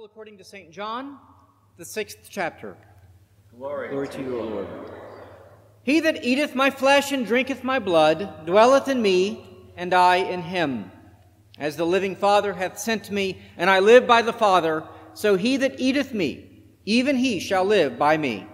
Gospel according to St. John, the sixth chapter. Glory, Glory to you, O Lord. He that eateth my flesh and drinketh my blood dwelleth in me, and I in him. As the living Father hath sent me, and I live by the Father, so he that eateth me, even he shall live by me.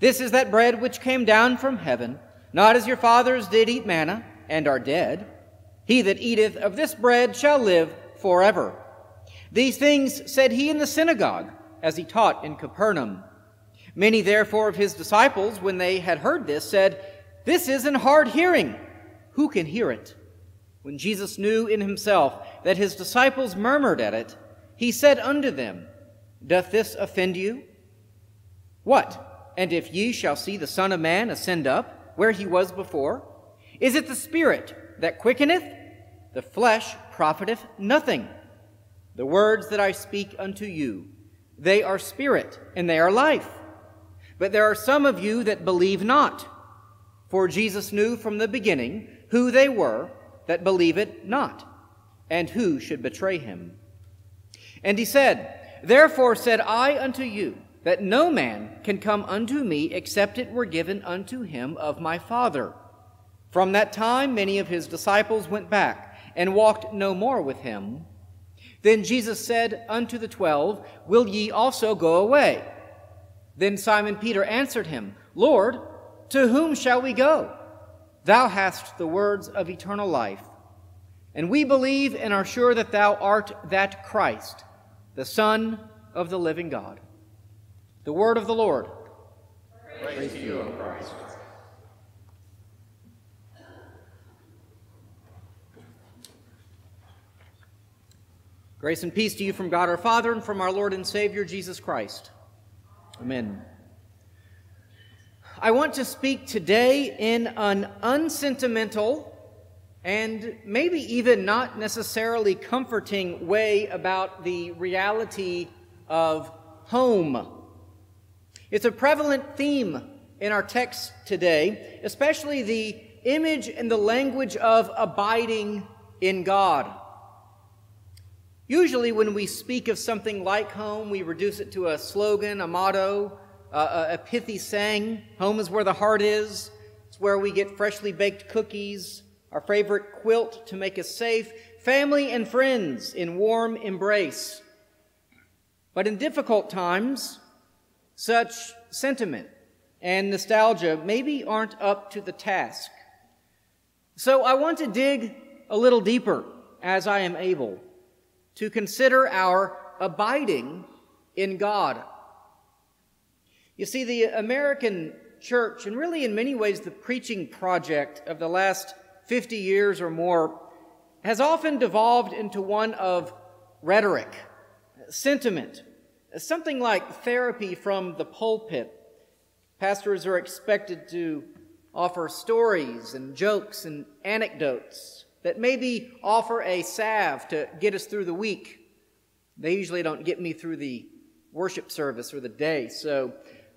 This is that bread which came down from heaven, not as your fathers did eat manna, and are dead. He that eateth of this bread shall live forever. These things said he in the synagogue, as he taught in Capernaum. Many therefore of his disciples, when they had heard this, said, This is an hard hearing. Who can hear it? When Jesus knew in himself that his disciples murmured at it, he said unto them, Doth this offend you? What? And if ye shall see the Son of Man ascend up, where he was before? Is it the Spirit that quickeneth? The flesh profiteth nothing. The words that I speak unto you, they are spirit and they are life. But there are some of you that believe not. For Jesus knew from the beginning who they were that believe it not, and who should betray him. And he said, Therefore said I unto you, that no man can come unto me except it were given unto him of my Father. From that time many of his disciples went back and walked no more with him. Then Jesus said unto the twelve, Will ye also go away? Then Simon Peter answered him, Lord, to whom shall we go? Thou hast the words of eternal life. And we believe and are sure that thou art that Christ, the Son of the living God. The word of the Lord. Praise, Praise to you, O Christ. Grace and peace to you from God our Father and from our Lord and Savior Jesus Christ. Amen. I want to speak today in an unsentimental and maybe even not necessarily comforting way about the reality of home. It's a prevalent theme in our text today, especially the image and the language of abiding in God. Usually, when we speak of something like home, we reduce it to a slogan, a motto, a, pithy saying. Home is where the heart is. It's where we get freshly baked cookies, our favorite quilt to make us safe, family and friends in warm embrace. But in difficult times, such sentiment and nostalgia maybe aren't up to the task. So I want to dig a little deeper as I am able to consider our abiding in God. You see, the American church, and really in many ways the preaching project of the last 50 years or more, has often devolved into one of rhetoric, sentiment, something like therapy from the pulpit. Pastors are expected to offer stories and jokes and anecdotes that maybe offer a salve to get us through the week. They usually don't get me through the worship service or the day. So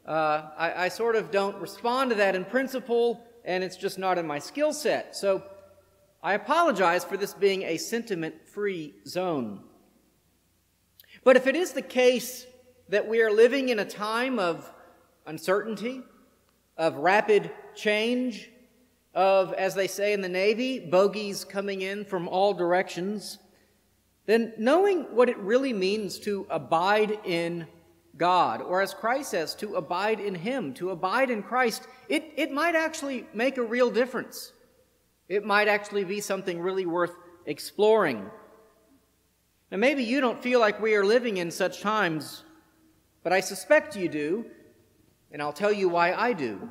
uh, I, I sort of don't respond to that in principle, and it's just not in my skill set. So I apologize for this being a sentiment free zone. But if it is the case that we are living in a time of uncertainty, of rapid change, of, as they say in the Navy, bogeys coming in from all directions, then knowing what it really means to abide in God, or as Christ says, to abide in Him, to abide in Christ, it, it might actually make a real difference. It might actually be something really worth exploring. Now, maybe you don't feel like we are living in such times, but I suspect you do, and I'll tell you why I do.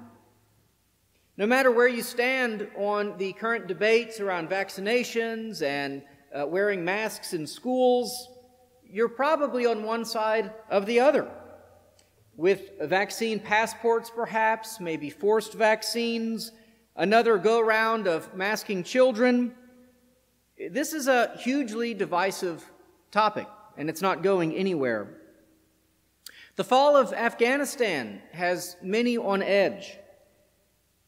No matter where you stand on the current debates around vaccinations and uh, wearing masks in schools, you're probably on one side of the other. With vaccine passports, perhaps, maybe forced vaccines, another go round of masking children. This is a hugely divisive topic, and it's not going anywhere. The fall of Afghanistan has many on edge.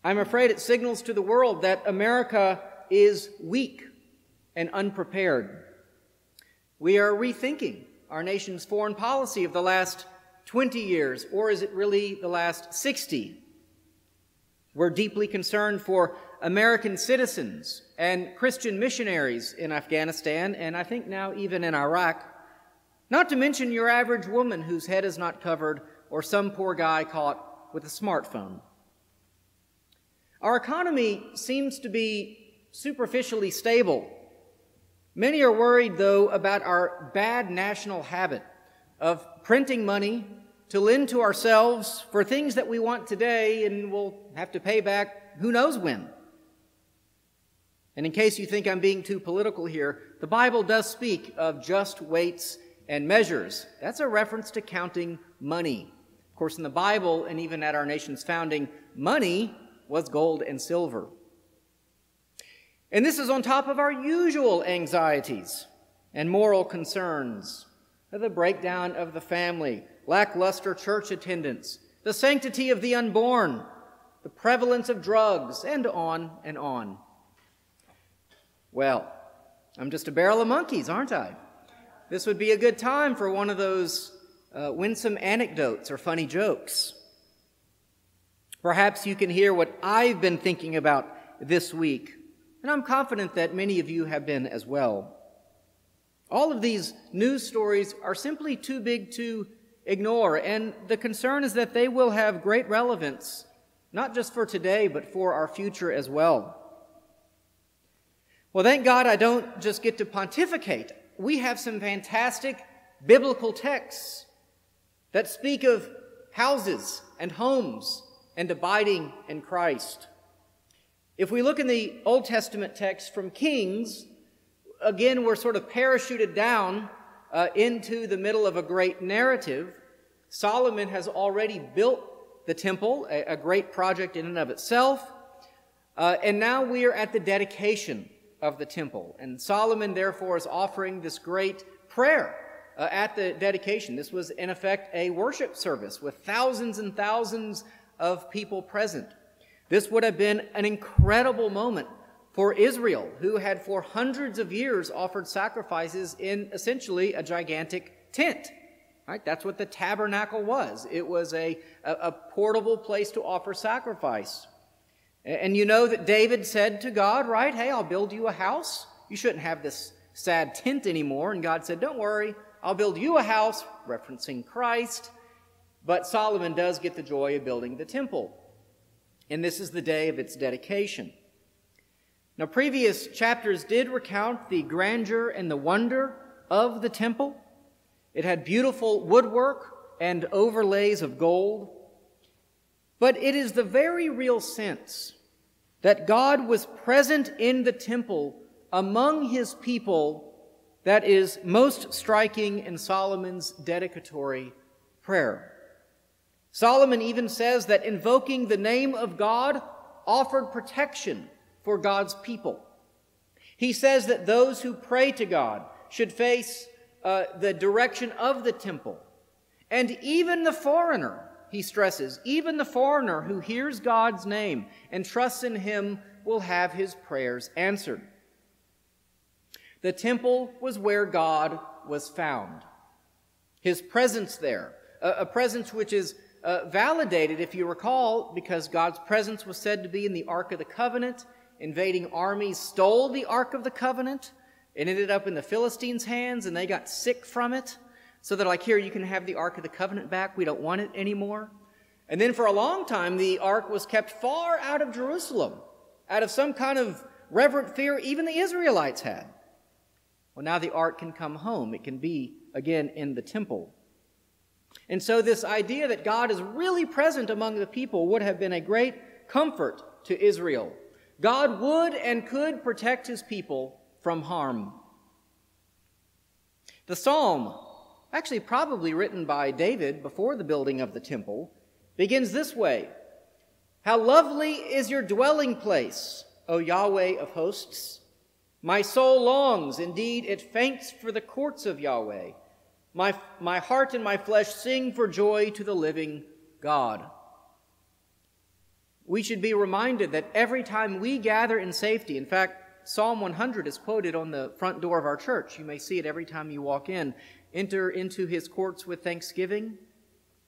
I'm afraid it signals to the world that America is weak and unprepared. We are rethinking our nation's foreign policy of the last 20 years, or is it really the last 60? We're deeply concerned for American citizens and Christian missionaries in Afghanistan, and I think now even in Iraq. Not to mention your average woman whose head is not covered, or some poor guy caught with a smartphone. Our economy seems to be superficially stable. Many are worried, though, about our bad national habit of printing money to lend to ourselves for things that we want today and will have to pay back who knows when. And in case you think I'm being too political here, the Bible does speak of just weights and measures. That's a reference to counting money. Of course, in the Bible and even at our nation's founding, money was gold and silver. And this is on top of our usual anxieties and moral concerns the breakdown of the family, lackluster church attendance, the sanctity of the unborn, the prevalence of drugs, and on and on. Well, I'm just a barrel of monkeys, aren't I? This would be a good time for one of those uh, winsome anecdotes or funny jokes. Perhaps you can hear what I've been thinking about this week, and I'm confident that many of you have been as well. All of these news stories are simply too big to ignore, and the concern is that they will have great relevance, not just for today, but for our future as well. Well, thank God I don't just get to pontificate. We have some fantastic biblical texts that speak of houses and homes and abiding in Christ. If we look in the Old Testament text from Kings, again, we're sort of parachuted down uh, into the middle of a great narrative. Solomon has already built the temple, a, a great project in and of itself. Uh, and now we are at the dedication of the temple. And Solomon, therefore, is offering this great prayer uh, at the dedication. This was, in effect, a worship service with thousands and thousands of people present. This would have been an incredible moment for Israel, who had for hundreds of years offered sacrifices in essentially a gigantic tent. Right? That's what the tabernacle was. It was a, a, a portable place to offer sacrifice. And you know that David said to God, right, hey, I'll build you a house. You shouldn't have this sad tent anymore. And God said, don't worry, I'll build you a house, referencing Christ. But Solomon does get the joy of building the temple. And this is the day of its dedication. Now, previous chapters did recount the grandeur and the wonder of the temple. It had beautiful woodwork and overlays of gold. But it is the very real sense that God was present in the temple among his people that is most striking in Solomon's dedicatory prayer. Solomon even says that invoking the name of God offered protection for God's people. He says that those who pray to God should face uh, the direction of the temple. And even the foreigner, he stresses, even the foreigner who hears God's name and trusts in him will have his prayers answered. The temple was where God was found. His presence there, a, a presence which is uh, validated, if you recall, because God's presence was said to be in the Ark of the Covenant invading armies stole the Ark of the Covenant. It ended up in the Philistines' hands, and they got sick from it. So they're like, here, you can have the Ark of the Covenant back. We don't want it anymore. And then for a long time, the Ark was kept far out of Jerusalem, out of some kind of reverent fear even the Israelites had. Well, now the Ark can come home. It can be again in the temple. And so, this idea that God is really present among the people would have been a great comfort to Israel God would and could protect his people from harm. The psalm, actually probably written by David before the building of the temple, begins this way How lovely is your dwelling place, O Yahweh of hosts! My soul longs, indeed, it faints for the courts of Yahweh. My, my heart and my flesh sing for joy to the living God we should be reminded that every time we gather in safety, in fact, Psalm 100 is quoted on the front door of our church. You may see it every time you walk in. enter into his courts with thanksgiving.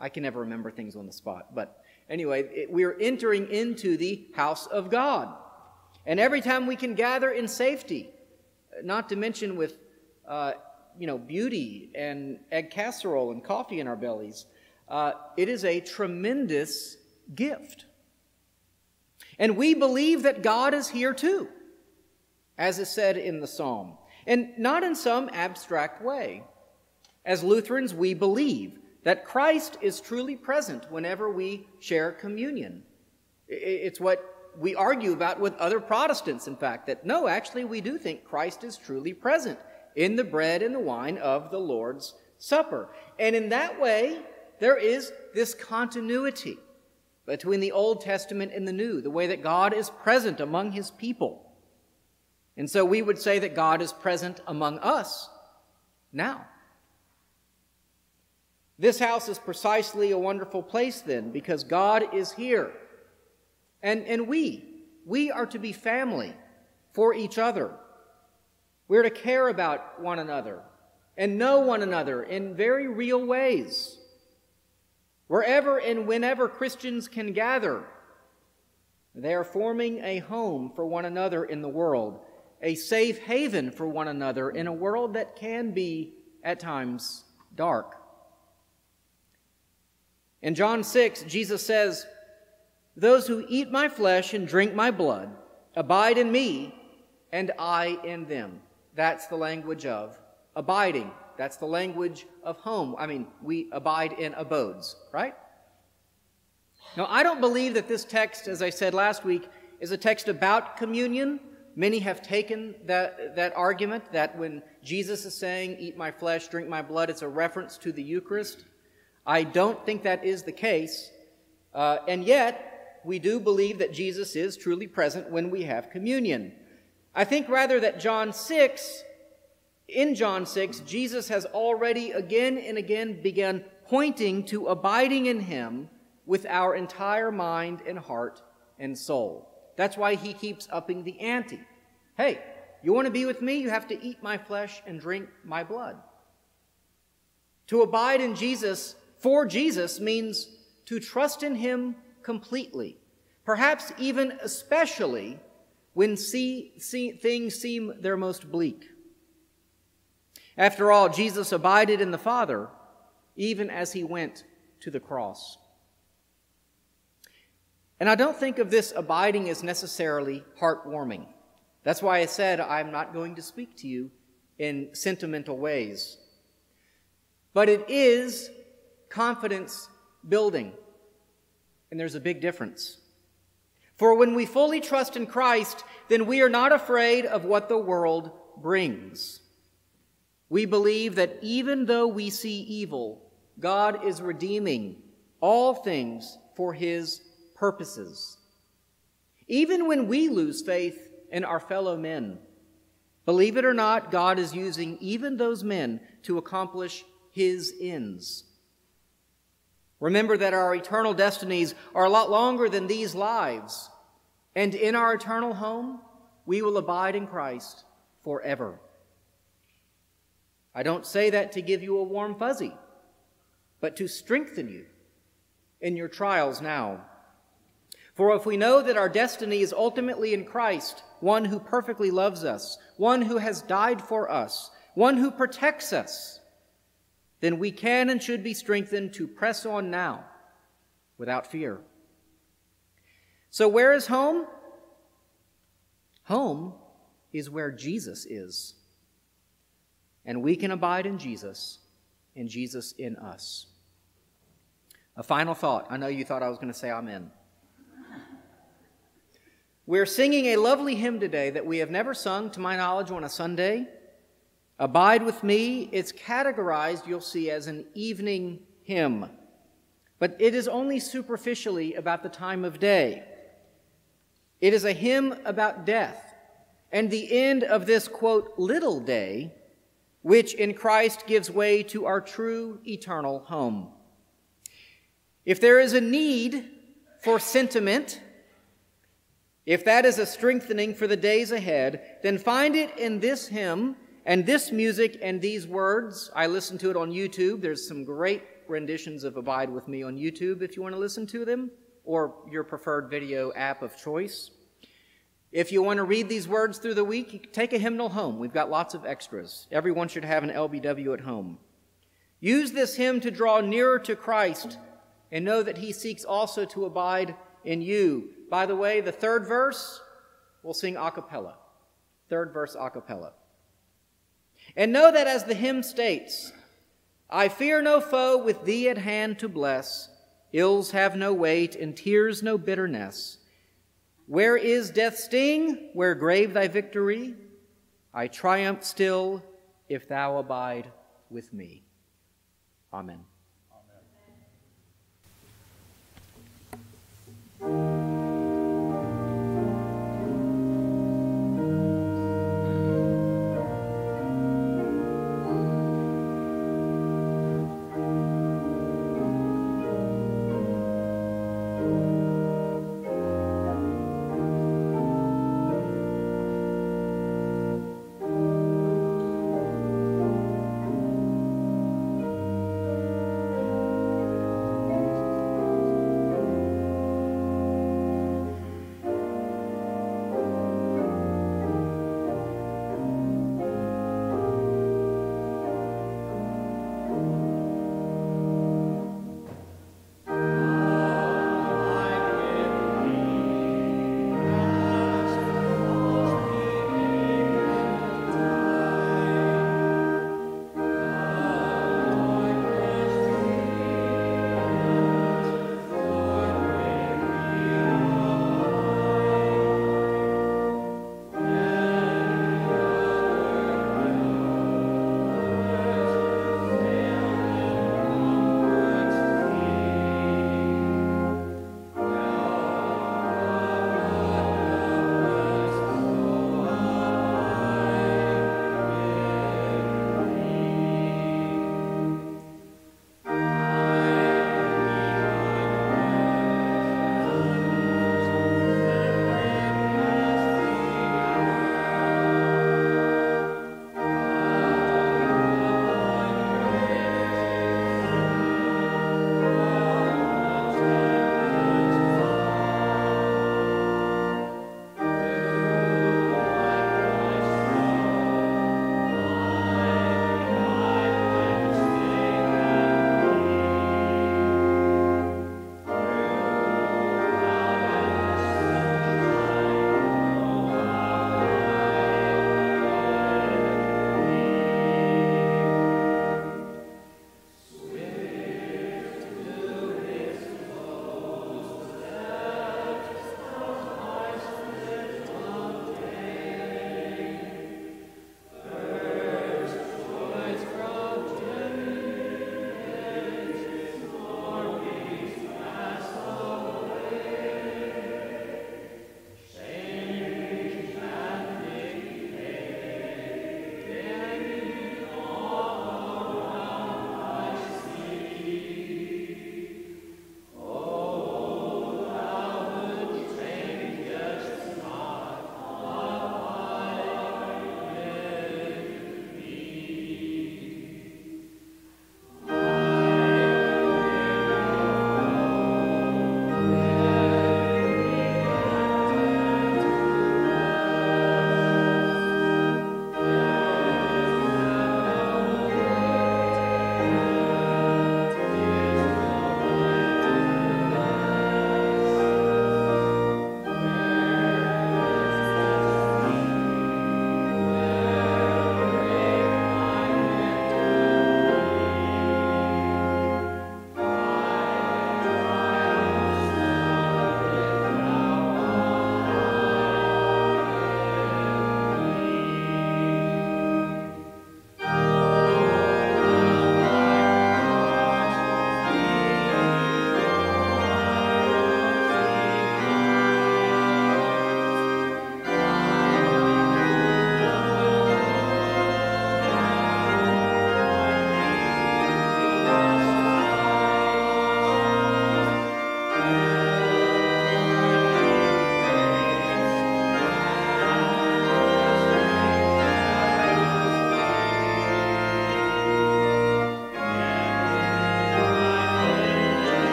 I can never remember things on the spot, but anyway, it, we're entering into the house of God. And every time we can gather in safety, not to mention with, uh, you know, beauty and egg casserole and coffee in our bellies, uh, it is a tremendous gift. And we believe that God is here too, as is said in the psalm, and not in some abstract way. As Lutherans, we believe that Christ is truly present whenever we share communion. It's what we argue about with other Protestants, in fact, that no, actually, we do think Christ is truly present in the bread and the wine of the Lord's Supper. And in that way, there is this continuity between the Old Testament and the New, the way that God is present among his people. And so we would say that God is present among us now. This house is precisely a wonderful place then because God is here. And, and we, we are to be family for each other. We're to care about one another and know one another in very real ways. Wherever and whenever Christians can gather, they are forming a home for one another in the world, a safe haven for one another in a world that can be, at times, dark. In John 6, Jesus says, Those who eat my flesh and drink my blood abide in me, and I in them. That's the language of abiding. That's the language of home. I mean, we abide in abodes, right? Now, I don't believe that this text, as I said last week, is a text about communion. Many have taken that, that argument that when Jesus is saying, Eat my flesh, drink my blood, it's a reference to the Eucharist. I don't think that is the case. Uh, and yet, we do believe that Jesus is truly present when we have communion. I think rather that John 6 in John 6, Jesus has already again and again begun pointing to abiding in him with our entire mind and heart and soul. That's why he keeps upping the ante. Hey, you want to be with me? You have to eat my flesh and drink my blood. To abide in Jesus for Jesus means to trust in him completely, perhaps even especially when see, see, things seem their most bleak. After all, Jesus abided in the Father even as he went to the cross. And I don't think of this abiding as necessarily heartwarming. That's why I said I'm not going to speak to you in sentimental ways. But it is confidence building. And there's a big difference. For when we fully trust in Christ, then we are not afraid of what the world brings. We believe that even though we see evil, God is redeeming all things for his purposes. Even when we lose faith in our fellow men, believe it or not, God is using even those men to accomplish his ends. Remember that our eternal destinies are a lot longer than these lives, and in our eternal home, we will abide in Christ forever. I don't say that to give you a warm fuzzy, but to strengthen you in your trials now. For if we know that our destiny is ultimately in Christ, one who perfectly loves us, one who has died for us, one who protects us, then we can and should be strengthened to press on now without fear. So, where is home? Home is where Jesus is and we can abide in Jesus and Jesus in us. A final thought. I know you thought I was going to say amen. We're singing a lovely hymn today that we have never sung, to my knowledge, on a Sunday. Abide with me. It's categorized, you'll see, as an evening hymn. But it is only superficially about the time of day. It is a hymn about death and the end of this, quote, little day which in Christ gives way to our true eternal home. If there is a need for sentiment, if that is a strengthening for the days ahead, then find it in this hymn And this music and these words, I listened to it on YouTube. There's some great renditions of Abide With Me on YouTube if you want to listen to them, or your preferred video app of choice. If you want to read these words through the week, take a hymnal home. We've got lots of extras. Everyone should have an LBW at home. Use this hymn to draw nearer to Christ and know that he seeks also to abide in you. By the way, the third verse, we'll sing a cappella. Third verse a cappella. And know that as the hymn states, I fear no foe with thee at hand to bless, ills have no weight and tears no bitterness. Where is death's sting? Where grave thy victory? I triumph still if thou abide with me. Amen.